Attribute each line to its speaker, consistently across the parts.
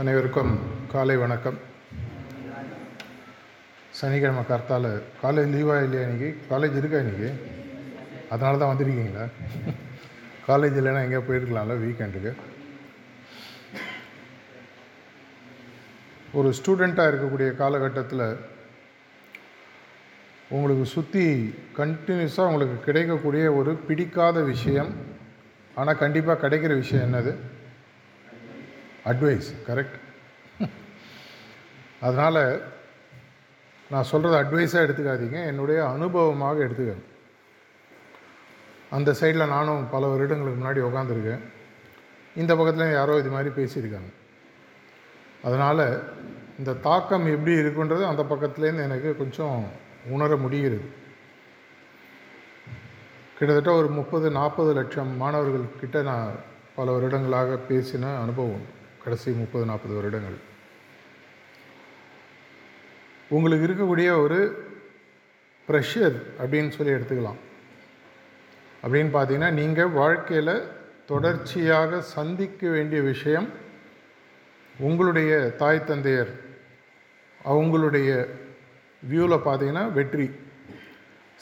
Speaker 1: அனைவருக்கும் காலை வணக்கம். சனிக்கிழமை கர்த்தால் காலேஜ் லீவாக இல்லையா இன்றைக்கி காலேஜ் இருக்கா இன்றைக்கி அதனால தான் வந்திருக்கீங்களா? காலேஜ் இல்லைன்னா எங்கேயா போயிருக்கலாம்ல வீக்கெண்டுக்கு ஒரு ஸ்டூடெண்ட்டாக இருக்கக்கூடிய காலகட்டத்தில் உங்களுக்கு சுற்றி கண்டினியூஸாக உங்களுக்கு கிடைக்கக்கூடிய ஒரு பிடிக்காத விஷயம் ஆனால் கண்டிப்பாக கிடைக்கிற விஷயம் என்னது? அட்வைஸ் கரெக்ட் அதனால் நான் சொல்கிறது அட்வைஸாக எடுத்துக்காதீங்க. என்னுடைய அனுபவமாக எடுத்துக்கங்க. அந்த சைடில் நானும் பல வருடங்களுக்கு முன்னாடி உட்காந்துருக்கேன் இந்த பக்கத்தில் யாரோ இது மாதிரி பேசியிருக்காங்க. அதனால் இந்த தாக்கம் எப்படி இருக்குன்றது அந்த பக்கத்துலேருந்து எனக்கு கொஞ்சம் உணர முடிகிறது. கிட்டத்தட்ட ஒரு முப்பது நாற்பது லட்சம் மாணவர்கள் கிட்ட நான் பல வருடங்களாக பேசின அனுபவம். கடைசி முப்பது நாற்பது வருடங்கள். உங்களுக்கு இருக்கக்கூடிய ஒரு ப்ரெஷர் அப்படின்னு சொல்லி எடுத்துக்கலாம். அப்படின்னு பார்த்தீங்கன்னா நீங்கள் வாழ்க்கையில் தொடர்ச்சியாக சந்திக்க வேண்டிய விஷயம் உங்களுடைய தாய் தந்தையர் அவங்களுடைய வியூவில் பார்த்தீங்கன்னா வெற்றி.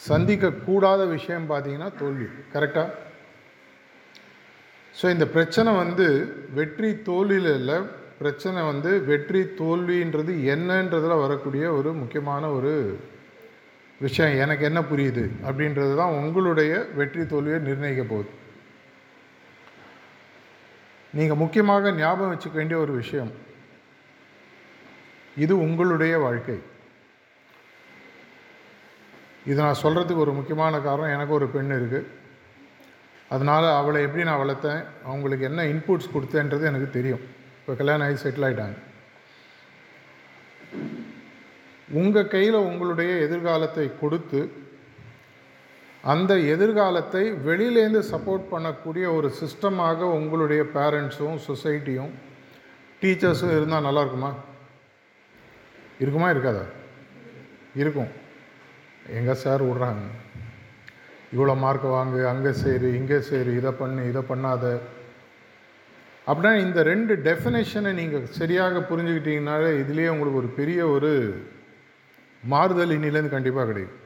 Speaker 1: சந்திக்கக்கூடாத விஷயம் பார்த்தீங்கன்னா தோல்வி. கரெக்டாக ஸோ இந்த பிரச்சனை வந்து வெற்றி தோல்வியில் இல்லை. பிரச்சனை வந்து வெற்றி தோல்வின்றது என்னன்றதில் வரக்கூடிய ஒரு முக்கியமான ஒரு விஷயம். எனக்கு என்ன புரியுது? அப்படின்றது தான் உங்களுடைய வெற்றி தோல்வியை நிர்ணயிக்க போகுது. நீங்கள் முக்கியமாக ஞாபகம் வச்சுக்க வேண்டிய ஒரு விஷயம். இது உங்களுடைய வாழ்க்கை. இது நான் சொல்கிறதுக்கு ஒரு முக்கியமான காரணம். எனக்கு ஒரு பெண் இருக்குது அதனால் அவளை எப்படி நான் வளர்த்தேன் அவங்களுக்கு என்ன இன்புட்ஸ் கொடுத்தேன்றது எனக்கு தெரியும். இப்போ கல்யாணம் ஆகி செட்டில் ஆகிட்டாங்க உங்கள் கையில் உங்களுடைய எதிர்காலத்தை கொடுத்து அந்த எதிர்காலத்தை வெளியிலேருந்து சப்போர்ட் பண்ணக்கூடிய ஒரு சிஸ்டமாக உங்களுடைய பேரண்ட்ஸும் சொசைட்டியும் டீச்சர்ஸும் இருந்தால் நல்லா இருக்குமா? இருக்குமா இருக்காதா? இருக்கும். எங்கே சார் விட்றாங்க. இவ்வளோ மார்க் வாங்கு அங்கே சேரு இங்கே சேரு இதை பண்ணு இதை பண்ணாத. அப்படின்னா இந்த ரெண்டு டெஃபினேஷனை நீங்கள் சரியாக புரிஞ்சுக்கிட்டீங்கனாலே இதுலேயே உங்களுக்கு ஒரு பெரிய ஒரு மாறுதல் இன்னிலேருந்து கண்டிப்பாக கிடைக்கும்.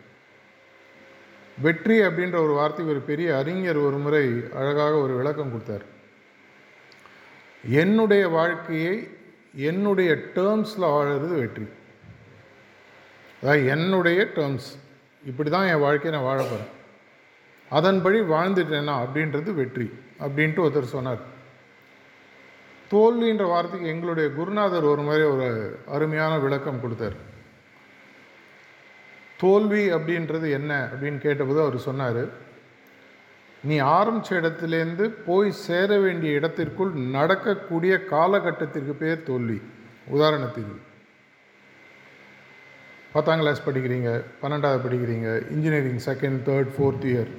Speaker 1: வெற்றி அப்படின்ற ஒரு வார்த்தைக்கு ஒரு பெரிய அறிஞர் ஒரு முறை அழகாக ஒரு விளக்கம் கொடுத்தார். என்னுடைய வாழ்க்கையை என்னுடைய டேர்ம்ஸில் வாழறது வெற்றி. அதாவது என்னுடைய டேர்ம்ஸ் இப்படி தான் என் வாழ்க்கையை நான் வாழ போகிறேன் அதன்படி வாழ்ந்துட்டேனா அப்படின்றது வெற்றி அப்படின்ட்டு ஒருத்தர் சொன்னார். தோல்வின்ற வார்த்தைக்கு எங்களுடைய குருநாதர் ஒரு மாதிரி ஒரு அருமையான விளக்கம் கொடுத்தார். தோல்வி அப்படின்றது என்ன அப்படின்னு கேட்டபோது அவர் சொன்னார் நீ ஆரம்பித்த இடத்துலேருந்து போய் சேர வேண்டிய இடத்திற்குள் நடக்கக்கூடிய காலகட்டத்திற்கு பேர் தோல்வி. உதாரணத்துக்கு பத்தாம் கிளாஸ் படிக்கிறீங்க பன்னெண்டாவது படிக்கிறீங்க engineering second third fourth year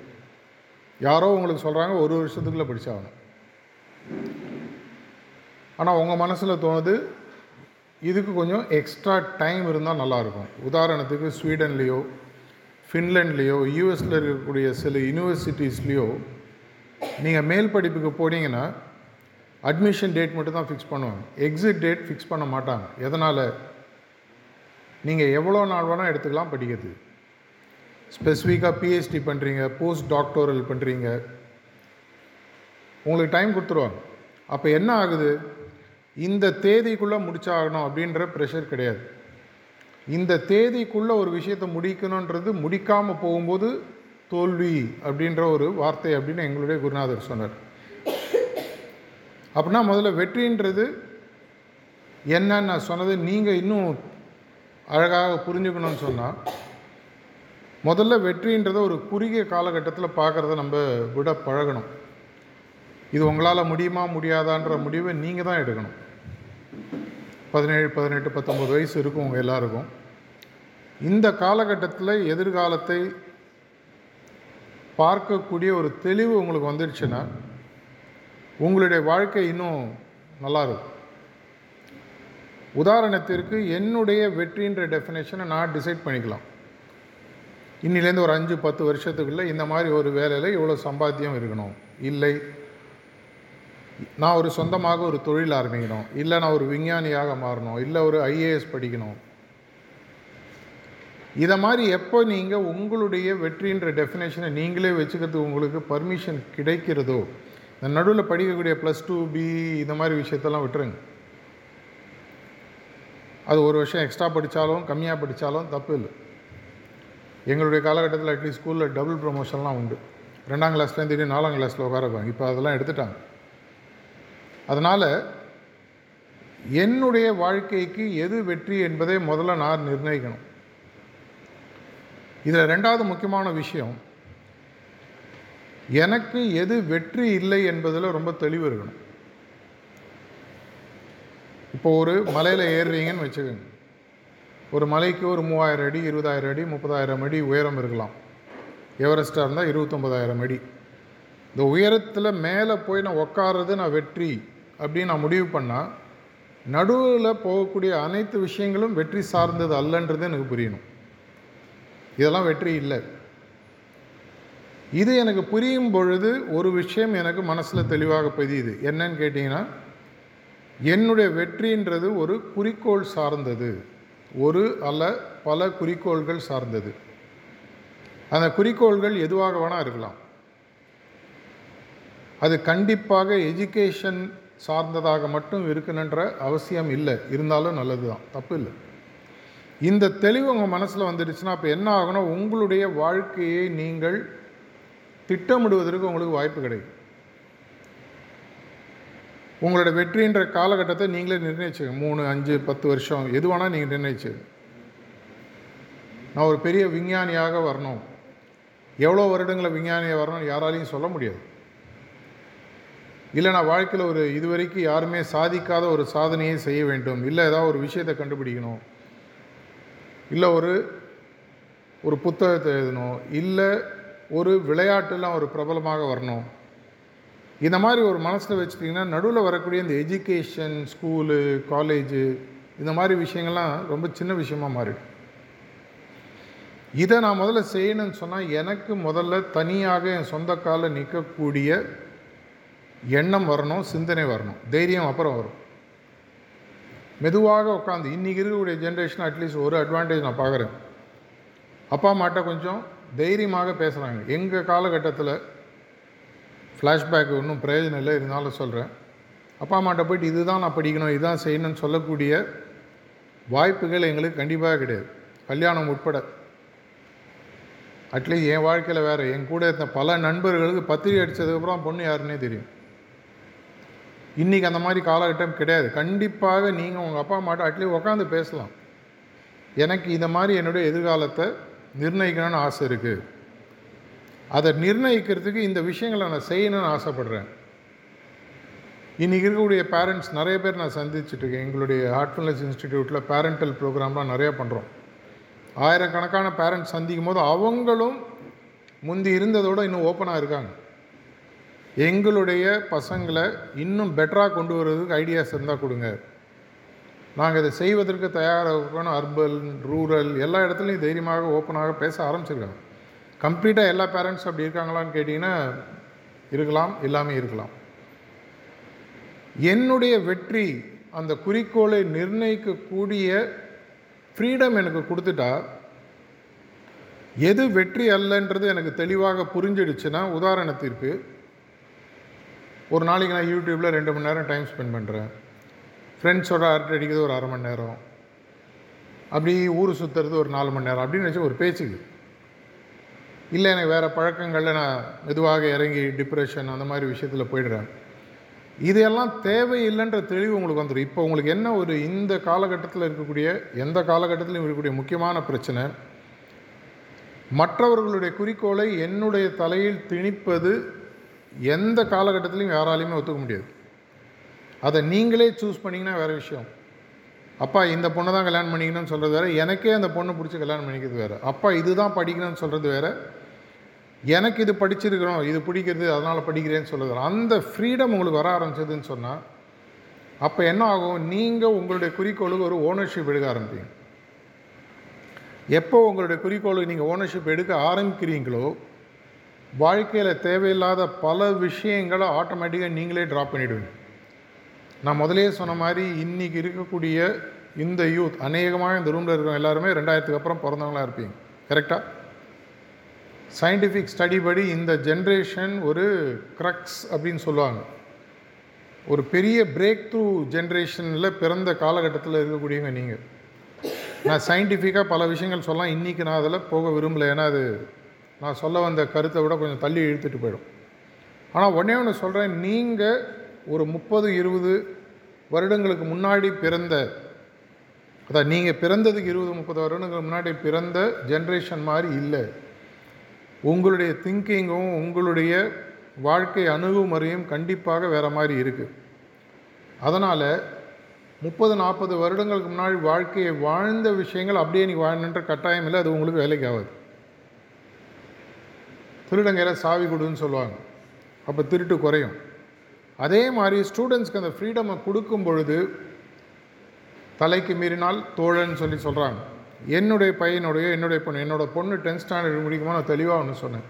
Speaker 1: யாரோ உங்களுக்கு சொல்கிறாங்க ஒரு வருஷத்துக்குள்ளே படித்தாகணும் ஆனால் உங்கள் மனசில் தோணுது இதுக்கு கொஞ்சம் எக்ஸ்ட்ரா டைம் இருந்தால் நல்லாயிருக்கும். உதாரணத்துக்கு ஸ்வீடன்லேயோ ஃபின்லேண்ட்லேயோ யூஎஸில் இருக்கக்கூடிய சில யூனிவர்சிட்டிஸ்லேயோ நீங்கள் மேல் படிப்புக்கு போனீங்கன்னா அட்மிஷன் டேட் மட்டும் தான் ஃபிக்ஸ் பண்ணுவாங்க. எக்ஸிட் டேட் ஃபிக்ஸ் பண்ண மாட்டாங்க. எதனால்? நீங்கள் எவ்வளோ நாள் வேணால் எடுத்துக்கலாம் படிக்கிறது ஸ்பெசிஃபிக்காக பிஹெச்டி பண்ணுறீங்க போஸ்ட் டாக்டோரல் பண்ணுறீங்க உங்களுக்கு டைம் கொடுத்துருவாங்க அப்போ என்ன ஆகுது? இந்த தேதிக்குள்ளே முடிச்சாகணும் அப்படின்ற ப்ரெஷர் கிடையாது. இந்த தேதிக்குள்ளே ஒரு விஷயத்தை முடிக்கணுன்றது முடிக்காமல் போகும்போது தோல்வி அப்படின்ற ஒரு வார்த்தை அப்படின்னு எங்களுடைய குருநாதர் சொன்னார். அப்படின்னா முதல்ல வெற்றின்றது என்னன்னு நான் சொன்னது நீங்கள் இன்னும் அழகாக புரிஞ்சுக்கணும்னு சொன்னால் முதல்ல வெற்றின்றதை ஒரு குறுகிய காலகட்டத்தில் பார்க்குறத நம்ம விட பழகணும். இது உங்களால் முடியுமா முடியாதான்ற முடிவை நீங்கள் தான் எடுக்கணும். பதினேழு பதினெட்டு பத்தொம்பது வயசு இருக்கும் உங்கள் எல்லாருக்கும். இந்த காலகட்டத்தில் எதிர்காலத்தை பார்க்கக்கூடிய ஒரு தெளிவு உங்களுக்கு வந்துடுச்சுன்னா உங்களுடைய வாழ்க்கை இன்னும் நல்லாயிருக்கும் உதாரணத்திற்கு என்னுடைய வெற்றின்ற டெஃபினேஷனை நான் டிசைட் பண்ணிக்கலாம். இன்னிலேருந்து ஒரு அஞ்சு பத்து வருஷத்துக்குள்ளே இந்த மாதிரி ஒரு வேலையில் இவ்வளோ சம்பாத்தியம் இருக்கணும். இல்லை. நான் ஒரு சொந்தமாக ஒரு தொழில் ஆரம்பிக்கணும். இல்லை நான் ஒரு விஞ்ஞானியாக மாறணும். இல்லை ஒரு ஐஏஎஸ் படிக்கணும். இதை மாதிரி எப்போ நீங்கள் உங்களுடைய வெற்றின்ற டெஃபினேஷனை நீங்களே வச்சுக்கிறதுக்கு உங்களுக்கு பர்மிஷன் கிடைக்கிறதோ இந்த நடுவில் படிக்கக்கூடிய ப்ளஸ் டூ பி இந்த மாதிரி விஷயத்தெல்லாம் விட்டுருங்க. அது ஒரு வருஷம் எக்ஸ்ட்ரா படித்தாலும் கம்மியாக படித்தாலும் தப்பு இல்லை. எங்களுடைய காலகட்டத்தில் அட்லீஸ்ட் ஸ்கூலில் டபுள் ப்ரொமோஷன்லாம் உண்டு. ரெண்டாம் கிளாஸ்லேருந்து திடீர்னு நாலாம் கிளாஸில் உட்கார வைப்பாங்க இப்போ அதெல்லாம் எடுத்துட்டாங்க. அதனால் என்னுடைய வாழ்க்கைக்கு எது வெற்றி என்பதை முதல்ல நான் நிர்ணயிக்கணும். இதில் ரெண்டாவது முக்கியமான விஷயம் எனக்கு எது வெற்றி இல்லை என்பதில் ரொம்ப தெளிவு இருக்கணும். இப்போ ஒரு மலையில் ஏறுறீங்கன்னு வச்சுக்கோங்க. ஒரு மலைக்கு ஒரு மூவாயிரம் அடி இருபதாயிரம் அடி முப்பதாயிரம் அடி உயரம் இருக்கலாம். எவரெஸ்ட்டாக இருந்தால் இருபத்தொம்பதாயிரம் அடி. இந்த உயரத்தில் மேலே போய் நான் உக்காறது நான் வெற்றி அப்படின்னு நான் முடிவு பண்ணால் நடுவில் போகக்கூடிய அனைத்து விஷயங்களும் வெற்றி சார்ந்தது அல்லன்றது எனக்கு புரியணும். இதெல்லாம் வெற்றி இல்லை. இது எனக்கு புரியும் பொழுது ஒரு விஷயம் எனக்கு மனசில் தெளிவாக பதியுது. என்னன்னு கேட்டிங்கன்னா என்னுடைய வெற்றின்றது ஒரு குறிக்கோள் சார்ந்தது. ஒரு அல்ல பல குறிக்கோள்கள் சார்ந்தது. அந்த குறிக்கோள்கள் எதுவாக வேணால் இருக்கலாம். அது கண்டிப்பாக எஜுகேஷன் சார்ந்ததாக மட்டும் இருக்கணுன்ற அவசியம் இல்லை. இருந்தாலும் நல்லது தான் தப்பு இல்லை. இந்த தெளிவு உங்கள் மனசில் வந்துடுச்சுன்னா அப்போ என்ன ஆகும்னா உங்களுடைய வாழ்க்கையை நீங்கள் திட்டமிடுவதற்கு உங்களுக்கு வாய்ப்பு கிடைக்கும். உங்களோட வெற்றின்ற காலகட்டத்தை நீங்களே நிர்ணயிச்சுங்க மூணு அஞ்சு பத்து வருஷம் எது வேணால் நீங்கள் நிர்ணயிச்சுங்க நான் ஒரு பெரிய விஞ்ஞானியாக வரணும். எவ்வளோ வருடங்களை விஞ்ஞானியாக வரணும்னு யாராலையும் சொல்ல முடியாது. இல்லை நான் வாழ்க்கையில் ஒரு இதுவரைக்கும் யாருமே சாதிக்காத ஒரு சாதனையை செய்ய வேண்டும். இல்லை ஏதாவது ஒரு விஷயத்தை கண்டுபிடிக்கணும். இல்லை ஒரு ஒரு புத்தகத்தை எழுதணும். இல்லை ஒரு விளையாட்டுலாம் ஒரு பிரபலமாக வரணும். இந்த மாதிரி ஒரு மனசில் வச்சுட்டிங்கன்னா நடுவில் வரக்கூடிய இந்த எஜுகேஷன் ஸ்கூலு காலேஜு இந்த மாதிரி விஷயங்கள்லாம் ரொம்ப சின்ன விஷயமா மாறிடும். இதை நான் முதல்ல செய்யணும்னு சொன்னால் எனக்கு முதல்ல தனியாக என் சொந்த காலில் நிற்கக்கூடிய எண்ணம் வரணும் சிந்தனை வரணும். தைரியம் அப்புறம் வரும். மெதுவாக உட்காந்து இன்றைக்கி இருக்கக்கூடிய ஜென்ரேஷன் அட்லீஸ்ட் ஒரு அட்வான்டேஜ் நான் பார்க்குறேன் அப்பா அம்மாட்ட கொஞ்சம் தைரியமாக பேசுகிறாங்க எங்கள் காலகட்டத்தில் ஃப்ளாஷ்பேக் ஒன்றும் பிரயோஜனம் இல்லை இருந்தாலும் சொல்கிறேன் அப்பா அம்மாட்ட போயிட்டு இதுதான் நான் படிக்கணும் இதுதான் செய்யணும்னு சொல்லக்கூடிய வாய்ப்புகள் எங்களுக்கு கண்டிப்பாக கிடையாது. கல்யாணம் உட்பட. அட்லீஸ்ட் என் வாழ்க்கையில் வேறு என் கூட இருந்த பல நண்பர்களுக்கு பத்திரிகை அடித்ததுக்கப்புறம் பொண்ணு யாருன்னே தெரியும். இன்றைக்கி அந்த மாதிரி காலகட்டம் கிடையாது. கண்டிப்பாக நீங்கள் உங்கள் அப்பா அம்மாட்ட அட்லீஸ்ட் உட்காந்து பேசலாம். எனக்கு இந்த மாதிரி என்னுடைய எதிர்காலத்தை நிர்ணயிக்கணும்னு ஆசை இருக்குது அதை நிர்ணயிக்கிறதுக்கு இந்த விஷயங்களை நான் செய்யணும்னு ஆசைப்பட்றேன். இன்றைக்கி இருக்கக்கூடிய பேரண்ட்ஸ் நிறைய பேர் நான் சந்திச்சுட்ருக்கேன். எங்களுடைய ஹார்ட்ஃபுல்னஸ் இன்ஸ்டிடியூட்டில் பேரண்டல் ப்ரோக்ராம்லாம் நிறையா பண்ணுறோம் ஆயிரக்கணக்கான பேரண்ட்ஸ் சந்திக்கும் போது அவங்களும் முந்தி இருந்ததோடு இன்னும் ஓப்பனாக இருக்காங்க. எங்களுடைய பசங்களை இன்னும் பெட்டராக கொண்டு வர்றதுக்கு ஐடியாஸ் இருந்தால் கொடுங்க. நாங்கள் இதை செய்வதற்கு தயாராக இருக்கணும். அர்பன் ரூரல் எல்லா இடத்துலையும் தைரியமாக ஓப்பனாக பேச ஆரம்பிச்சிருக்காங்க. கம்ப்ளீட்டாக எல்லா பேரண்ட்ஸ் அப்படி இருக்காங்களான்னு கேட்டிங்கன்னா இருக்கலாம் எல்லாமே இருக்கலாம். என்னுடைய வெற்றி அந்த குறிக்கோளை நிர்ணயிக்கக்கூடிய ஃப்ரீடம் எனக்கு கொடுத்துட்டா எது வெற்றி அல்லன்றது எனக்கு தெளிவாக புரிஞ்சிடுச்சுன்னா உதாரணத்திற்கு ஒரு நாளைக்கு நான் யூடியூப்பில் ரெண்டு மணி நேரம் டைம் ஸ்பெண்ட் பண்ணுறேன் ஃப்ரெண்ட்ஸோட அரட்டை அடிக்கிறது ஒரு அரை மணி நேரம். அப்படி ஊர் சுற்றுறது ஒரு நாலு மணி நேரம். அப்படின்னு வச்சு ஒரு பேச்சுக்கு. இல்லை எனக்கு வேறு பழக்கங்களில் நான் மெதுவாக இறங்கி டிப்ரெஷன் அந்த மாதிரி விஷயத்தில் போயிடுறேன். இதையெல்லாம் தேவையில்லைன்ற தெளிவு உங்களுக்கு வந்துடும் இப்போ உங்களுக்கு என்ன ஒரு இந்த காலகட்டத்தில் இருக்கக்கூடிய எந்த காலகட்டத்திலும் இருக்கக்கூடிய முக்கியமான பிரச்சனை மற்றவர்களுடைய குறிக்கோளை என்னுடைய தலையில் திணிப்பது எந்த காலகட்டத்திலையும் யாராலையுமே ஒத்துக்க முடியாது. அதை நீங்களே சூஸ் பண்ணிங்கன்னா வேறு விஷயம். அப்பா இந்த பொண்ணை தான் கல்யாணம் பண்ணிக்கணும்னு சொல்கிறது வேறு எனக்கே அந்த பொண்ணை பிடிச்சி கல்யாணம் பண்ணிக்கிறது வேறு. அப்பா இதுதான் படிக்கணும்னு சொல்கிறது வேறு. எனக்கு இது படிச்சிருக்கிறோம் இது பிடிக்கிறது அதனால் படிக்கிறேன்னு சொல்லுது அந்த ஃப்ரீடம் உங்களுக்கு வர ஆரம்பிச்சதுன்னு சொன்னால் அப்போ என்ன ஆகும்? நீங்கள் உங்களுடைய குறிக்கோளுக்கு ஒரு ஓனர்ஷிப் எடுக்க ஆரம்பிப்பீங்க. எப்போ உங்களுடைய குறிக்கோளுக்கு நீங்கள் ஓனர்ஷிப் எடுக்க ஆரம்பிக்கிறீங்களோ வாழ்க்கையில் தேவையில்லாத பல விஷயங்களை ஆட்டோமேட்டிக்காக நீங்களே ட்ராப் பண்ணிவிடுவீங்க நான் முதலே சொன்ன மாதிரி இன்றைக்கி இருக்கக்கூடிய இந்த யூத் அநேகமாக இந்த ரூமில் இருக்கிறவங்க எல்லாருமே ரெண்டாயிரத்துக்கு அப்புறம் பிறந்தவங்களா இருப்பீங்க. கரெக்டாக சயின்டிஃபிக் ஸ்டடி படி இந்த ஜென்ரேஷன் ஒரு க்ரக்ஸ் அப்படின்னு சொல்லுவாங்க. ஒரு பெரிய பிரேக் த்ரூ ஜென்ரேஷனில் பிறந்த காலகட்டத்தில் இருக்கக்கூடியவங்க நீங்கள் நான் சயின்டிஃபிக்காக பல விஷயங்கள் சொல்லலாம். இன்றைக்கி நான் அதில் போக விரும்பலை. ஏன்னா அது நான் சொல்ல வந்த கருத்தை விட கொஞ்சம் தள்ளி இழுத்துட்டு போயிடும். ஆனால் ஒன்றே ஒன்று சொல்கிறேன் நீங்கள் ஒரு முப்பது இருபது வருடங்களுக்கு முன்னாடி பிறந்த அதான் நீங்கள் பிறந்ததுக்கு இருபது முப்பது வருடங்களுக்கு முன்னாடி பிறந்த ஜென்ரேஷன் மாதிரி இல்லை. உங்களுடைய திங்கிங்கும் உங்களுடைய வாழ்க்கை அணுகுமுறையும் கண்டிப்பாக வேறு மாதிரி இருக்குது அதனால் முப்பது நாற்பது வருடங்களுக்கு முன்னாடி வாழ்க்கையை வாழ்ந்த விஷயங்கள் அப்படியே நீ வாழணுன்ற கட்டாயம் இல்லை அது உங்களுக்கு வேலைக்கு ஆகாது. திருடங்கையில் சாவி கொடுன்னு சொல்லுவாங்க. அப்போ திருட்டு குறையும். அதே மாதிரி ஸ்டூடெண்ட்ஸ்க்கு அந்த ஃப்ரீடமை கொடுக்கும் பொழுது தலைக்கு மீறினால் தோழன்னு சொல்லி சொல்கிறாங்க என்னுடைய பையனுடைய என்னுடைய பொண்ணு என்னோட பொண்ணு டென்த் ஸ்டாண்டர்ட் முடிக்குமா? நான் தெளிவாக ஒன்று சொன்னேன்.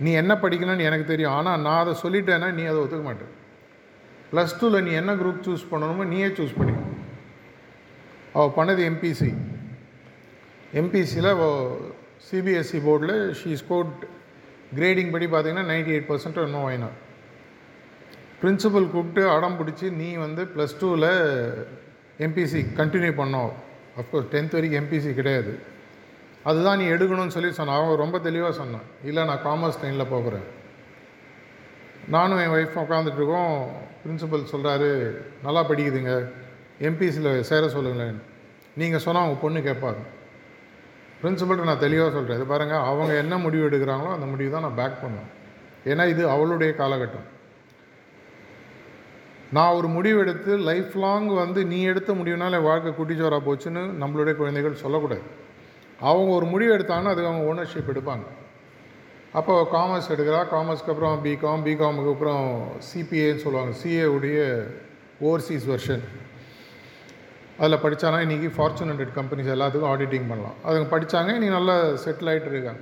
Speaker 1: நீ என்ன படிக்கணும்னு எனக்கு தெரியும். ஆனால் நான் அதை சொல்லிட்டேன்னா நீ அதை ஒத்துக்க மாட்டேன். ப்ளஸ் டூவில் நீ என்ன குரூப் சூஸ் பண்ணணுமோ நீயே சூஸ் பண்ணி. அவள் பண்ணது எம்பிசி எம்பிசியில் சிபிஎஸ்சி போர்டில் ஷீ ஸ்கோர்ட் கிரேடிங் படி பார்த்தீங்கன்னா நைன்டி எயிட் பர்சன்ட் இன்னும் வாங்கினா பிரின்சிபல் கூப்பிட்டு அடம் பிடிச்சி நீ வந்து ப்ளஸ் டூவில் எம்பிசி கண்டினியூ பண்ணோம் அஃப்கோர்ஸ் டென்த் வரைக்கும் எம்பிசி கிடையாது. அதுதான் நீ எடுக்கணும்னு சொல்லி சொன்னான் அவன் ரொம்ப தெளிவாக சொன்னான். இல்லை நான் காமர்ஸ் லைனில் போகிறேன் நானும் என் ஒய்ஃப் உட்காந்துட்ருக்கோம் பிரின்சிபல் சொல்கிறாரு நல்லா படிக்குதுங்க. எம்பிசியில் சேர சொல்லுங்களேன். நீங்கள் சொன்னால் அவங்க பொண்ணு கேட்பாங்க பிரின்சிபல்கிட்ட நான் தெளிவாக சொல்கிறேன் இது பாருங்கள் அவங்க என்ன முடிவு எடுக்கிறாங்களோ அந்த முடிவு தான் நான் பேக் பண்ணுவேன். ஏன்னா இது அவளுடைய காலகட்டம். நான் ஒரு முடிவு எடுத்து லைஃப் லாங் வந்து நீ எடுத்த முடிவுனால என் வாழ்க்கை குட்டிச்சோரா போச்சுன்னு நம்மளுடைய குழந்தைகள் சொல்லக்கூடாது. அவங்க ஒரு முடிவு எடுத்தாங்கன்னா அதுக்கு அவங்க ஓனர்ஷிப் எடுப்பாங்க. அப்போ காமர்ஸ் எடுக்கிறா காமர்ஸ்க்கு அப்புறம் பிகாம் பிகாமுக்கு அப்புறம் சிபிஏன்னு சொல்லுவாங்க. சிஏ உடைய ஓவர்சீஸ் வெர்ஷன் அதில் படித்தானா இன்றைக்கி ஃபார்ச்சூன் ஹண்ட்ரட் கம்பெனிஸ் எல்லாத்துக்கும் ஆடிட்டிங் பண்ணலாம். அதுங்க படித்தாங்க நீ நல்லா செட்டில் ஆகிட்டு இருக்காங்க.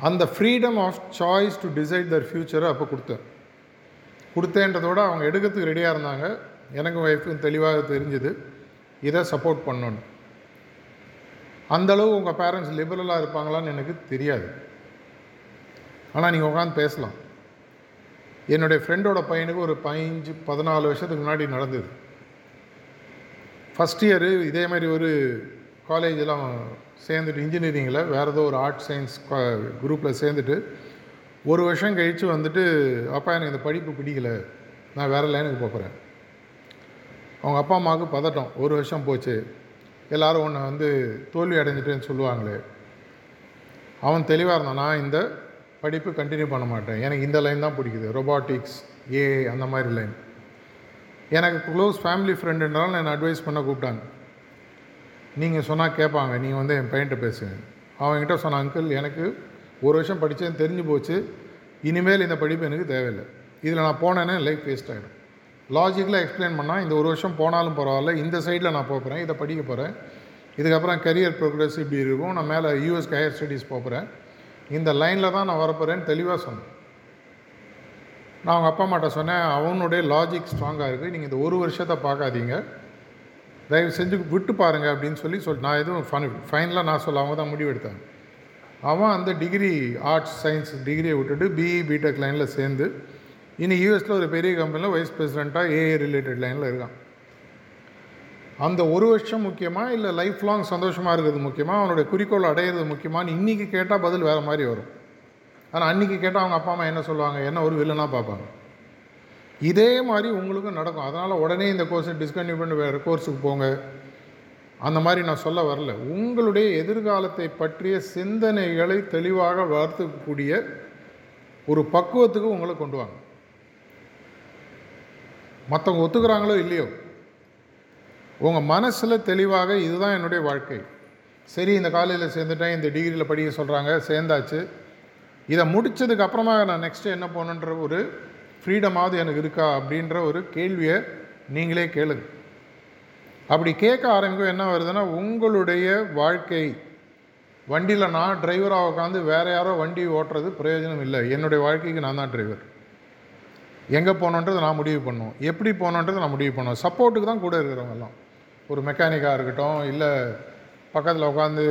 Speaker 1: அந்த freedom of choice to decide their ஃப்யூச்சரை அப்போ கொடுத்தேன். கொடுத்தேன்றதோட அவங்க எடுக்கிறதுக்கு ரெடியாக இருந்தாங்க. எனக்கும் ஒய்ஃபுக்கும் தெளிவாக தெரிஞ்சுது. இதை சப்போர்ட் பண்ணணும். அந்தளவு உங்கள் பேரண்ட்ஸ் லிபரலாக இருப்பாங்களான்னு எனக்கு தெரியாது. ஆனால் நீங்கள் உட்காந்து பேசலாம். என்னுடைய ஃப்ரெண்டோட பையனுக்கு ஒரு பதினஞ்சு பதினாலு வருஷத்துக்கு முன்னாடி நடந்தது. ஃபஸ்ட் இயரு இதே மாதிரி ஒரு காலேஜெலாம் சேர்ந்துட்டு இன்ஜினியரிங்கில் வேறு ஏதோ ஒரு ஆர்ட் சயின்ஸ் குரூப்பில் சேர்ந்துட்டு ஒரு வருஷம் கழித்து வந்துட்டு அப்பா எனக்கு இந்த படிப்பு பிடிக்கல. நான் வேறு லைனுக்கு போகிறேன் அவங்க அப்பா அம்மாவுக்கு பதட்டம். ஒரு வருஷம் போச்சு. எல்லோரும் உன்னை வந்து தோல்வி அடைஞ்சிட்டேன்னு சொல்லுவாங்களே. அவன் தெளிவாக இருந்தான். நான் இந்த படிப்பு கண்டினியூ பண்ண மாட்டேன். எனக்கு இந்த லைன் தான் பிடிக்குது. ரொபாட்டிக்ஸ் ஏ அந்த மாதிரி லைன் எனக்கு க்ளோஸ் ஃபேமிலி ஃப்ரெண்டுனாலும் நான் அட்வைஸ் பண்ண கூப்பிட்டாங்க. நீங்கள் சொன்னால் கேட்பாங்க நீங்கள் வந்து என் பையன்கிட்ட பேசுங்க. அவங்ககிட்ட சொன்ன அங்கிள் எனக்கு ஒரு வருஷம் படித்தேன் தெரிஞ்சு போச்சு. இனிமேல் இந்த படிப்பு எனக்கு தேவையில்லை. இதில் நான் போனேன்னா லைஃப் வேஸ்ட் ஆகிடும் லாஜிக்கலாக எக்ஸ்பிளைன் பண்ணால் இந்த ஒரு வருஷம் போனாலும் பரவாயில்ல. இந்த சைடில் நான் போகிறேன் இதை படிக்க போகிறேன் இதுக்கப்புறம் கரியர் ப்ரோக்ரஸ் இப்படி இருக்கும். நான் மேலே யூஎஸ்க்கு ஹையர் ஸ்டடீஸ் போகிறேன் இந்த லைனில் தான் நான் வரப்போகிறேன்னு தெளிவாக சொன்னேன். நான் அவங்க அப்பா அம்மாட்ட சொன்னேன் அவனுடைய லாஜிக் ஸ்ட்ராங்காக இருக்குது நீங்கள் இந்த ஒரு வருஷத்தை பார்க்காதீங்க. தயவு செஞ்சு விட்டு பாருங்கள் அப்படின்னு சொல்லி சொல் நான் எதுவும் ஃபன் ஃபைனலாக நான் சொல்ல அவங்க தான் முடிவு எடுத்தாங்க. அவன் அந்த டிகிரி ஆர்ட்ஸ் சயின்ஸ் டிகிரியை விட்டுட்டு பிஇ பிடெக் லைனில் சேர்ந்து இனி யூஎஸில் ஒரு பெரிய கம்பெனியில் வைஸ் பிரசிடெண்ட்டாக ஏஏ ரிலேட்டட் லைனில் இருக்கான். அந்த ஒரு வருஷம் முக்கியமாக இல்லை லைஃப் லாங் சந்தோஷமாக இருக்கிறது முக்கியமாக அவனுடைய குறிக்கோள் அடையிறது முக்கியமானு இன்றைக்கி கேட்டால் பதில் வேறு மாதிரி வரும். ஆனால் அன்றைக்கி கேட்டால் அவங்க அப்பா அம்மா என்ன சொல்லுவாங்க? என்ன ஒரு வில்லனாக பார்ப்பாங்க. இதே மாதிரி உங்களுக்கும் நடக்கும். அதனால் உடனே இந்த கோர்ஸை டிஸ்கன்டினியூ பண்ணி வேறு கோர்ஸுக்கு போங்க. அந்த மாதிரி நான் சொல்ல வரல. உங்களுடைய எதிர்காலத்தை பற்றிய சிந்தனைகளை தெளிவாக வளர்த்துக்கூடிய ஒரு பக்குவத்துக்கு உங்களை கொண்டு வாங்க. மற்றவங்க ஒத்துக்கிறாங்களோ இல்லையோ? உங்கள் மனசில் தெளிவாக இதுதான் என்னுடைய வாழ்க்கை. சரி இந்த காலேஜில் சேர்ந்துட்டேன் இந்த டிகிரியில் படிக்க சொல்கிறாங்க சேர்ந்தாச்சு. இதை முடித்ததுக்கு அப்புறமா நான் நெக்ஸ்ட்டு என்ன போகணுன்ற ஒரு ஃப்ரீடமாவது எனக்கு இருக்கா அப்படின்ற ஒரு கேள்வியை நீங்களே கேளுங்க. அப்படி கேட்க ஆரம்பிக்கும் என்ன வருதுன்னா உங்களுடைய வாழ்க்கை வண்டியில் நான் டிரைவராக உட்காந்து வேறு யாரோ வண்டி ஓட்டுறது பிரயோஜனம் இல்லை. என்னுடைய வாழ்க்கைக்கு நான் தான் டிரைவர் எங்கே போகணுன்றதை நான் முடிவு பண்ணுவோம். எப்படி போகணுன்றதை நான் முடிவு பண்ணுவோம். சப்போர்ட்டுக்கு தான் கூட இருக்கிறவங்க எல்லாம். ஒரு மெக்கானிக்காக இருக்கட்டும் இல்லை பக்கத்தில் உட்காந்து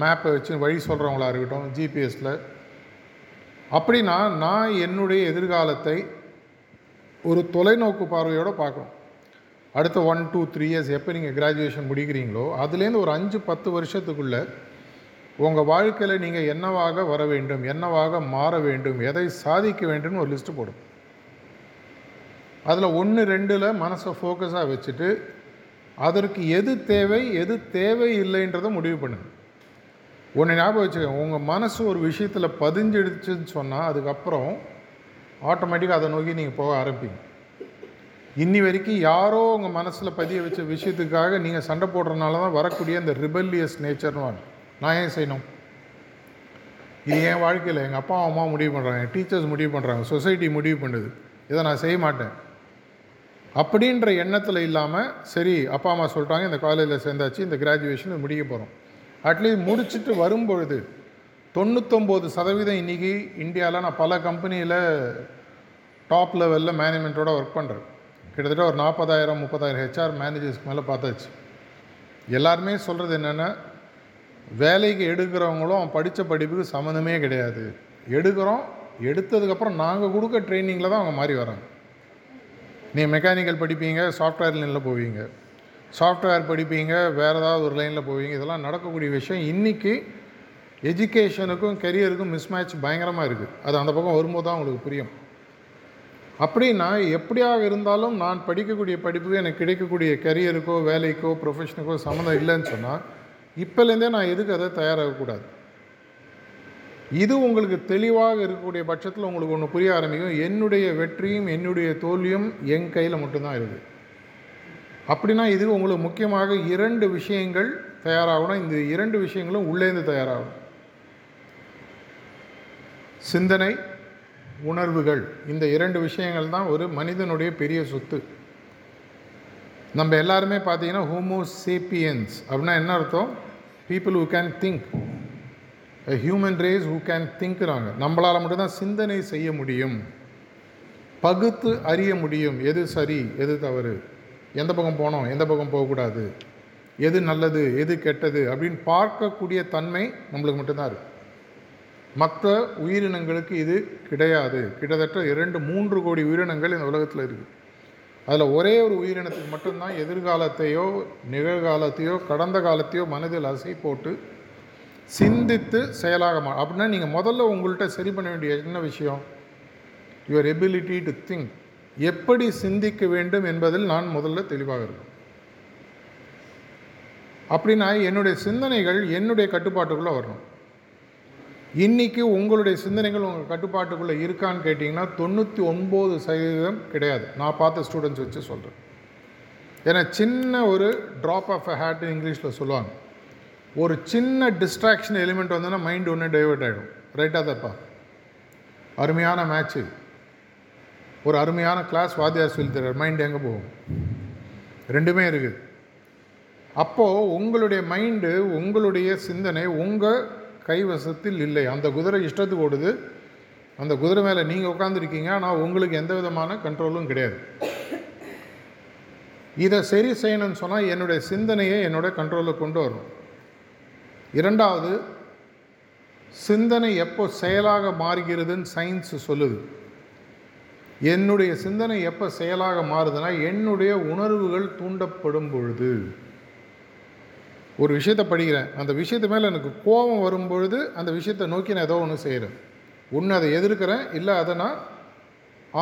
Speaker 1: மேப்பை வச்சு வழி சொல்கிறவங்களா இருக்கட்டும் ஜிபிஎஸில் அப்படின்னா நான் என்னுடைய எதிர்காலத்தை ஒரு தொலைநோக்கு பார்வையோடு பார்க்குறோம் அடுத்த ஒன் டூ த்ரீ இயர்ஸ் எப்போ நீங்கள் கிராஜுவேஷன் முடிக்கிறீங்களோ அதுலேருந்து ஒரு அஞ்சு பத்து வருஷத்துக்குள்ளே உங்கள் வாழ்க்கையில் நீங்கள் என்னவாக வர வேண்டும் என்னவாக மாற வேண்டும் எதை சாதிக்க வேண்டும்னு ஒரு லிஸ்ட்டு போடும். அதில் ஒன்று ரெண்டில் மனசை ஃபோக்கஸாக வச்சுட்டு அதற்கு எது தேவை எது தேவை இல்லைன்றதை முடிவு பண்ணுங்க. ஒன்று ஞாபகம் வச்சுக்கோங்க உங்கள் மனசு ஒரு விஷயத்தில் பதிஞ்சிடுச்சுன்னு சொன்னால் அதுக்கப்புறம் ஆட்டோமேட்டிக்காக அதை நோக்கி நீங்கள் போக ஆரம்பிப்பீங்க. இன்னி வரைக்கும் யாரோ உங்கள் மனசில் பதிய வச்ச விஷயத்துக்காக நீங்கள் சண்டை போடுறதுனால தான் வரக்கூடிய இந்த ரிபல்லியஸ் நேச்சர்னு வாங்க நான் ஏன் செய்யணும்? இது என் வாழ்க்கையில் எங்கள் அப்பா அம்மா முடிவு பண்ணுறாங்க டீச்சர்ஸ் முடிவு பண்ணுறாங்க சொசைட்டி முடிவு பண்ணுது. இதை நான் செய்ய மாட்டேன். அப்படின்ற எண்ணத்தில் இல்லாமல் சரி அப்பா அம்மா சொல்லிட்டாங்க இந்த காலேஜில் சேர்ந்தாச்சு இந்த கிராஜுவேஷன் முடிக்க போகிறோம் அட்லீஸ்ட் முடிச்சுட்டு வரும்பொழுது தொண்ணூத்தொம்பது சதவீதம் இன்றைக்கி இந்தியாவில் நான் பல கம்பெனியில் டாப் லெவலில் மேனேஜ்மெண்ட்டோட ஒர்க் பண்ணுறேன் கிட்டத்தட்ட ஒரு நாற்பதாயிரம் முப்பதாயிரம் ஹெச்ஆர் மேனேஜர்ஸ்க்கு மேலே பார்த்தாச்சு. எல்லாருமே சொல்கிறது என்னென்னா வேலைக்கு எடுக்கிறவங்களும் படித்த படிப்புக்கு சம்மந்தமே கிடையாது. எடுக்கிறோம் எடுத்ததுக்கப்புறம் நாங்கள் கொடுக்க ட்ரைனிங்கில் தான் அவங்க மாறி வராங்க. நீ மெக்கானிக்கல் படிப்பீங்க சாஃப்ட்வேர் லைனில் போவீங்க. சாஃப்ட்வேர் படிப்பீங்க வேறு ஏதாவது ஒரு லைனில் போவீங்க. இதெல்லாம் நடக்கக்கூடிய விஷயம் இன்றைக்கி எஜுகேஷனுக்கும் கெரியருக்கும் மிஸ்மேட்ச் பயங்கரமாக இருக்குது அது அந்த பக்கம் வரும்போது தான் உங்களுக்கு புரியும். அப்படின்னா எப்படியாக இருந்தாலும் நான் படிக்கக்கூடிய படிப்புக்கு எனக்கு கிடைக்கக்கூடிய கரியருக்கோ வேலைக்கோ ப்ரொஃபஷனுக்கோ சம்மந்தம் இல்லைன்னு சொன்னால் இப்போலேருந்தே நான் எதுக்கு அதை தயாராகக்கூடாது இது உங்களுக்கு தெளிவாக இருக்கக்கூடிய பட்சத்தில் உங்களுக்கு ஒன்று புரிய ஆரம்பிக்கும். என்னுடைய வெற்றியும் என்னுடைய தோல்வியும் என் கையில் மட்டும்தான் இருக்குது அப்படின்னா இது உங்களுக்கு முக்கியமாக இரண்டு விஷயங்கள் தயாராகணும். இந்த இரண்டு விஷயங்களும் உள்ளேருந்து தயாராகணும். சிந்தனை உணர்வுகள். இந்த இரண்டு விஷயங்கள் தான் ஒரு மனிதனுடைய பெரிய சொத்து. நம்ம எல்லாருமே பார்த்தீங்கன்னா ஹோமோசேப்பியன்ஸ் அப்படின்னா என்ன அர்த்தம்? People who can think human race who can திங்க்கிறாங்க நம்மளால் மட்டும்தான் சிந்தனை செய்ய முடியும். பகுத்து அறிய முடியும். எது சரி எது தவறு? எந்த பக்கம் போனோம்? எந்த பக்கம் போகக்கூடாது? எது நல்லது எது கெட்டது அப்படின்னு பார்க்கக்கூடிய தன்மை நம்மளுக்கு மட்டும்தான் இருக்குது மற்ற உயிரினங்களுக்கு இது கிடையாது. கிட்டத்தட்ட இரண்டு மூன்று கோடி உயிரினங்கள் இந்த உலகத்தில் இருக்குது அதில் ஒரே ஒரு உயிரினத்துக்கு மட்டும்தான் எதிர்காலத்தையோ நிகழ்காலத்தையோ கடந்த காலத்தையோ மனதில் அசை போட்டு சிந்தித்து செயலாக மா அப்படின்னா நீங்கள் முதல்ல உங்கள்கிட்ட சரி பண்ண வேண்டிய என்ன விஷயம்? யுவர் எபிலிட்டி டு திங்க் எப்படி சிந்திக்க வேண்டும் என்பதில் நான் முதல்ல தெளிவாக இருக்கேன் அப்படின்னா என்னுடைய சிந்தனைகள் என்னுடைய கட்டுப்பாட்டுக்குள்ளே வரணும். இன்றைக்கி உங்களுடைய சிந்தனைகள் உங்கள் கட்டுப்பாட்டுக்குள்ளே இருக்கான்னு கேட்டிங்கன்னா தொண்ணூற்றி ஒன்பது சதவீதம் கிடையாது. நான் பார்த்த ஸ்டூடெண்ட்ஸ் வச்சு சொல்கிறேன் ஏன்னா சின்ன ஒரு ட்ராப் ஆஃப் அ ஹேட் இங்கிலீஷில் சொல்லுவாங்க. ஒரு சின்ன டிஸ்ட்ராக்ஷன் எலிமெண்ட் வந்தோன்னா மைண்ட் ஒன்று டைவெர்ட் ஆகிடும் ரைட்டாக தப்பா? அருமையான மேட்ச்சு ஒரு அருமையான கிளாஸ் வாத்தியார் சொல்லி தர்றார். மைண்ட் எங்கே போகும்? ரெண்டுமே இருக்குது. அப்போது உங்களுடைய மைண்டு உங்களுடைய சிந்தனை உங்கள் கைவசத்தில் இல்லை. அந்த குதிரை இஷ்டத்துக்கு ஓடுது. அந்த குதிரை மேலே நீங்கள் உட்காந்துருக்கீங்க ஆனால் உங்களுக்கு எந்த விதமான கண்ட்ரோலும் கிடையாது. இதை சரி செய்யணும்னு சொன்னால் என்னுடைய சிந்தனையை என்னோட கண்ட்ரோலில் கொண்டு வரணும். இரண்டாவது சிந்தனை எப்போ செயலாக மாறுகிறதுன்னு சயின்ஸ் சொல்லுது. என்னுடைய சிந்தனை எப்போ செயலாக மாறுதுன்னா என்னுடைய உணர்வுகள் தூண்டப்படும் பொழுது. ஒரு விஷயத்தை படிக்கிறேன் அந்த விஷயத்து மேலே எனக்கு கோபம் வரும்பொழுது அந்த விஷயத்தை நோக்கி நான் ஏதோ ஒன்று செய்கிறேன் ஒன்று அதை எதிர்க்கிறேன் இல்லை அதை நான்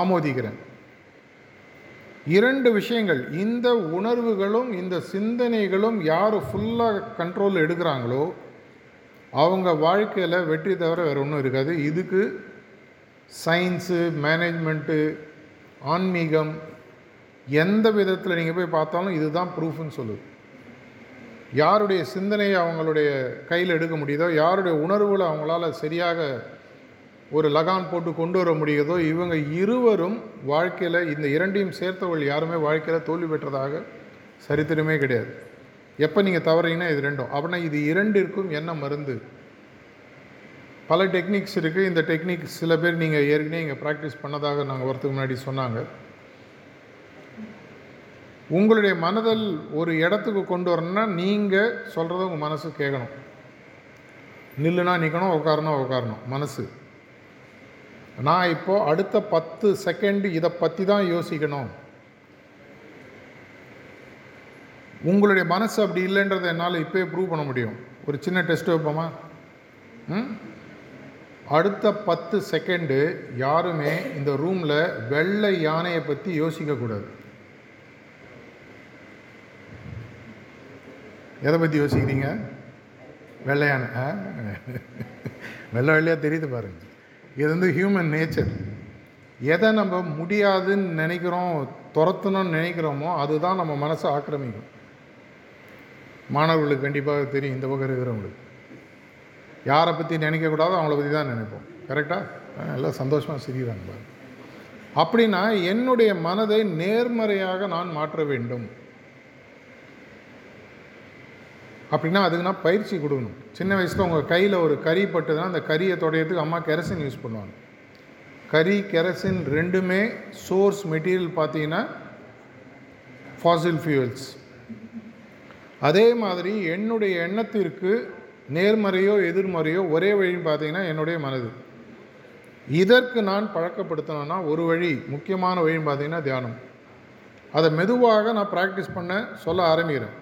Speaker 1: ஆமோதிக்கிறேன். இரண்டு விஷயங்கள் இந்த உணர்வுகளும் இந்த சிந்தனைகளும் யார் ஃபுல்லாக கண்ட்ரோல் எடுக்கிறாங்களோ அவங்க வாழ்க்கையில் வெற்றி தவிர வேறு ஒன்றும் இருக்காது. இதுக்கு சயின்ஸு மேனேஜ்மெண்ட்டு ஆன்மீகம் எந்த விதத்தில் நீங்கள் போய் பார்த்தாலும் இதுதான் ப்ரூஃப்னு சொல்லுது. யாருடைய சிந்தனையை அவங்களுடைய கையில் எடுக்க முடியுதோ யாருடைய உணர்வுகளை அவங்களால சரியாக ஒரு லகான் போட்டு கொண்டு வர முடியுதோ இவங்க இருவரும் வாழ்க்கையில் இந்த இரண்டையும் சேர்த்தவர்கள் யாருமே வாழ்க்கையில் தோல்வி பெற்றதாக சரித்திரமே கிடையாது. எப்போ நீங்கள் தவறீங்கன்னா இது ரெண்டும். அப்படின்னா இது இரண்டிற்கும் என்ன மருந்து? பல டெக்னிக்ஸ் இருக்குது இந்த டெக்னிக் சில பேர் நீங்கள் ஏற்கனவே இங்கே ப்ராக்டிஸ் பண்ணதாக நாங்கள் வரதுக்கு முன்னாடி சொன்னாங்க. உங்களுடைய மனதில் ஒரு இடத்துக்கு கொண்டு வரணும்னா நீங்கள் சொல்கிறத உங்கள் மனசு கேட்கணும். நில்லுனா நிற்கணும் உட்காரணும் உட்காரணும் மனசு. நான் இப்போது அடுத்த பத்து செகண்டு இதை பற்றி தான் யோசிக்கணும். உங்களுடைய மனசு அப்படி இல்லைன்றதை என்னால் இப்போயே ப்ரூவ் பண்ண முடியும். ஒரு சின்ன டெஸ்ட் வைப்போமா? ம்? அடுத்த பத்து செகண்டு யாருமே இந்த ரூமில் வெள்ளை யானையை பற்றி யோசிக்கக்கூடாது. எதை பற்றி யோசிக்கிறீங்க? வெள்ளையான ஆ? வெள்ளை வெள்ளையாக தெரியுது பாருங்க. இது வந்து ஹியூமன் நேச்சர் எதை நம்ம முடியாதுன்னு நினைக்கிறோம் துரத்தணும்னு நினைக்கிறோமோ அதுதான் நம்ம மனசை ஆக்கிரமிக்கும். மாணவர்களுக்கு கண்டிப்பாக தெரியும் இந்த பக்கம் இருக்கிறவங்களுக்கு. யாரை பற்றி நினைக்கக்கூடாதோ அவங்கள பற்றி தான் நினைப்போம். கரெக்டாக எல்லாம் சந்தோஷமாக சிரிக்கிறாங்க பாருங்க. அப்படின்னா என்னுடைய மனதை நேர்மறையாக நான் மாற்ற வேண்டும். அப்படின்னா அதுக்கு நான் பயிற்சி கொடுக்கணும். சின்ன வயசில் உங்கள் கையில் ஒரு கறி பட்டுதுன்னா அந்த கறியை தொடையத்துக்கு அம்மா கெரசின் யூஸ் பண்ணுவாங்க. கறி கெரசின் ரெண்டுமே சோர்ஸ் மெட்டீரியல் பார்த்தீங்கன்னா ஃபாசில் ஃபியூயல்ஸ். அதே மாதிரி என்னுடைய எண்ணத்திற்கு நேர்மறையோ எதிர்மறையோ ஒரே வழின்னு பார்த்தீங்கன்னா என்னுடைய மனது. இதற்கு நான் பழக்கப்படுத்தணும்னா ஒரு வழி முக்கியமான வழின்னு பார்த்தீங்கன்னா தியானம். அதை மெதுவாக நான் ப்ராக்டிஸ் பண்ண சொல்ல ஆரம்பிக்கிறேன்.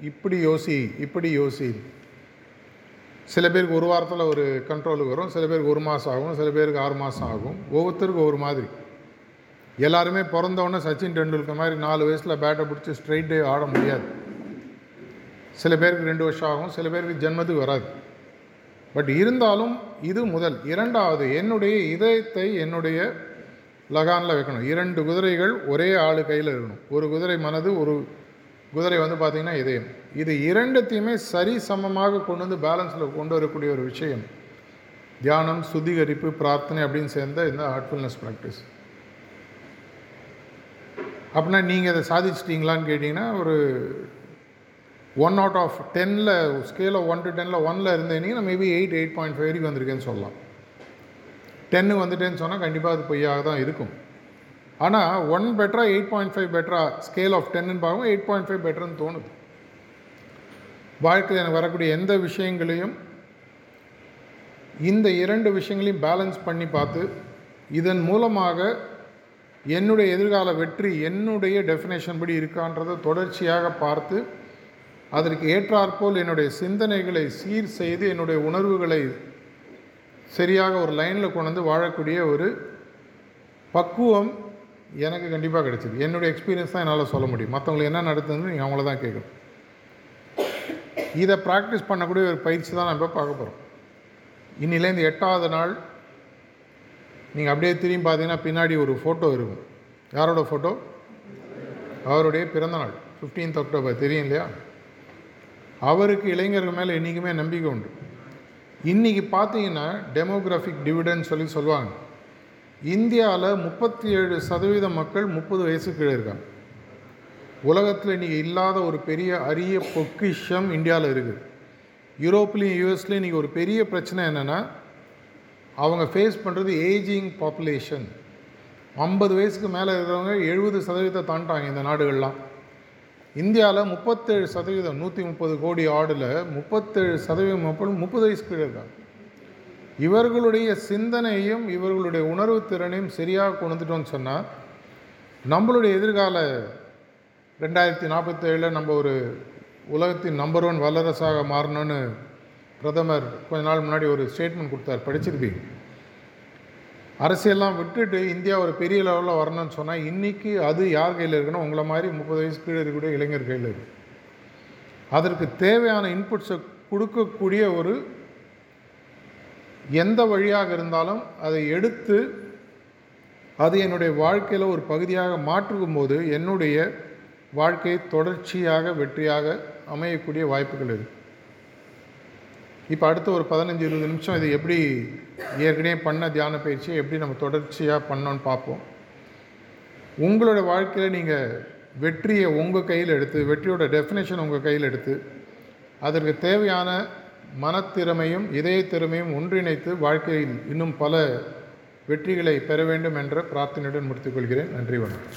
Speaker 1: இப்படி யோசி இப்படி யோசி. சில பேருக்கு ஒரு வாரத்தில் ஒரு கண்ட்ரோலுக்கு வரும் சில பேருக்கு ஒரு மாதம் ஆகும் சில பேருக்கு ஆறு மாதம் ஆகும். ஒவ்வொருத்தருக்கும் ஒவ்வொரு மாதிரி. எல்லாருமே பிறந்தவொடனே சச்சின் டெண்டுல்கர் மாதிரி நாலு வயசில் பேட்டை பிடிச்சி ஸ்ட்ரைட்டே ஆட முடியாது. சில பேருக்கு ரெண்டு வருஷம் ஆகும் சில பேருக்கு ஜென்மத்துக்கு வராது. பட் இருந்தாலும் இது முதல். இரண்டாவது என்னுடைய இதயத்தை என்னுடைய லகானில் வைக்கணும். இரண்டு குதிரைகள் ஒரே ஆளு கையில் இருக்கணும். ஒரு குதிரை மனது ஒரு குதிரை வந்து பார்த்திங்கன்னா இதயம் இது இரண்டத்தையுமே சரி சமமாக கொண்டு வந்து பேலன்ஸில் கொண்டு வரக்கூடிய ஒரு விஷயம். தியானம் சுத்திகரிப்பு பிரார்த்தனை அப்படின்னு சேர்ந்த இந்த ஹார்ட்ஃபுல்னஸ் ப்ராக்டிஸ் அப்படின்னா நீங்கள் இதை சாதிச்சிட்டிங்களான்னு கேட்டிங்கன்னா ஒரு ஒன் அவுட் ஆஃப் டெனில் ஸ்கேல் ஒன் டு டெனில் ஒனில் இருந்தீங்கன்னா maybe eight eight point five வரைக்கும் வந்திருக்கேன்னு சொல்லலாம். டென்னு வந்துட்டேன்னு சொன்னால் கண்டிப்பாக அது பொய்யாக தான் இருக்கும். ஆனால் ஒன் பெட்டரா எயிட் பாயிண்ட் ஃபைவ் பெட்டரா ஸ்கேல் ஆஃப் டென்னு பார்க்கும் எயிட் பாயிண்ட் ஃபைவ் பெட்டர்னு தோணுது. வாழ்க்கையில் எனக்கு வரக்கூடிய எந்த விஷயங்களையும் இந்த இரண்டு விஷயங்களையும் பேலன்ஸ் பண்ணி பார்த்து இதன் மூலமாக என்னுடைய எதிர்கால வெற்றி என்னுடைய டெஃபினேஷன் படி இருக்கான்றதை தொடர்ச்சியாக பார்த்து அதற்கு ஏற்றாற்போல் என்னுடைய சிந்தனைகளை சீர் செய்து என்னுடைய உணர்வுகளை சரியாக ஒரு லைனில் கொண்டு வந்து வாழக்கூடிய ஒரு பக்குவம் எனக்கு கண்டிப்பாக கிடச்சிது. என்னுடைய எக்ஸ்பீரியன்ஸ் தான் என்னால் சொல்ல முடியும். மற்றவங்களுக்கு என்ன நடத்துதுன்னு நீங்கள் அவங்கள தான் கேட்கணும் இதை ப்ராக்டிஸ் பண்ணக்கூடிய ஒரு பயிற்சி தான் நம்ம பார்க்க போகிறோம் இன்னிலேருந்து எட்டாவது நாள் நீங்கள் அப்படியே திரும்பி பார்த்தீங்கன்னா பின்னாடி ஒரு ஃபோட்டோ இருக்கும். யாரோட ஃபோட்டோ அவருடைய பிறந்தநாள் ஃபிஃப்டீன்த் அக்டோபர் தெரியும் இல்லையா? அவருக்கு இளைஞர்கள் மேலே என்றைக்குமே நம்பிக்கை உண்டு. இன்றைக்கி பார்த்தீங்கன்னா டெமோகிராஃபிக் டிவிடன் சொல்லி சொல்லுவாங்க. இந்தியாவில் முப்பத்தி ஏழு சதவீத மக்கள் முப்பது வயசு கீழே இருக்காங்க. உலகத்தில் இன்றைக்கி இல்லாத ஒரு பெரிய அரிய பொக்கிஷம் இந்தியாவில் இருக்குது யூரோப்லேயும் யூஎஸ்லேயும் இன்றைக்கி ஒரு பெரிய பிரச்சனை என்னென்னா அவங்க ஃபேஸ் பண்ணுறது ஏஜிங் பாப்புலேஷன் ஐம்பது வயசுக்கு மேலே இருக்கிறவங்க எழுபது சதவீதத்தை தாண்டாங்க இந்த நாடுகள்லாம். இந்தியாவில் முப்பத்தேழு சதவீதம் நூற்றி முப்பது கோடி ஆடில் முப்பத்தேழு சதவீதம் மக்கள் முப்பது வயசு கீழே இருக்காங்க. இவர்களுடைய சிந்தனையும் இவர்களுடைய உணர்வு திறனையும் சரியாக கொண்டுட்டோம்னு சொன்னால் நம்மளுடைய எதிர்கால ரெண்டாயிரத்தி நாற்பத்தேழில் நம்ம ஒரு உலகத்தின் நம்பர் ஒன் வல்லரசாக மாறணும்னு பிரதமர் கொஞ்ச நாள் முன்னாடி ஒரு ஸ்டேட்மெண்ட் கொடுத்தார். படிச்சிருப்பீங்க. அரசியல்லாம் விட்டுட்டு இந்தியா ஒரு பெரிய லெவலில் வரணும்னு சொன்னால் இன்றைக்கி அது யார் கையில் இருக்குன்னா உங்களை மாதிரி முப்பது வயசு கீழே இருக்கக்கூடிய இளைஞர் கையில் இருக்கு. அதற்கு தேவையான இன்புட்ஸை கொடுக்கக்கூடிய ஒரு எந்த வழியாக இருந்தாலும் அதை எடுத்து அது என்னுடைய வாழ்க்கையில் ஒரு பகுதியாக மாற்றும் போது என்னுடைய வாழ்க்கை தொடர்ச்சியாக வெற்றியாக அமையக்கூடிய வாய்ப்புகள் இருக்குது இப்போ அடுத்த ஒரு பதினஞ்சு இருபது நிமிஷம் இது எப்படி ஏற்கனவே பண்ண தியான பயிற்சியை எப்படி நம்ம தொடர்ச்சியாக பண்ணோன்னு பார்ப்போம். உங்களோட வாழ்க்கையில் நீங்கள் வெற்றியை உங்கள் கையில் எடுத்து வெற்றியோட டெஃபினேஷன் உங்கள் கையில் எடுத்து அதற்கு தேவையான மனத்திறமையும் இதய திறமையும் ஒன்றிணைத்து வாழ்க்கையில் இன்னும் பல வெற்றிகளை பெற வேண்டும் என்ற பிரார்த்தனையுடன் முடித்துக்கொள்கிறேன் நன்றி வணக்கம்.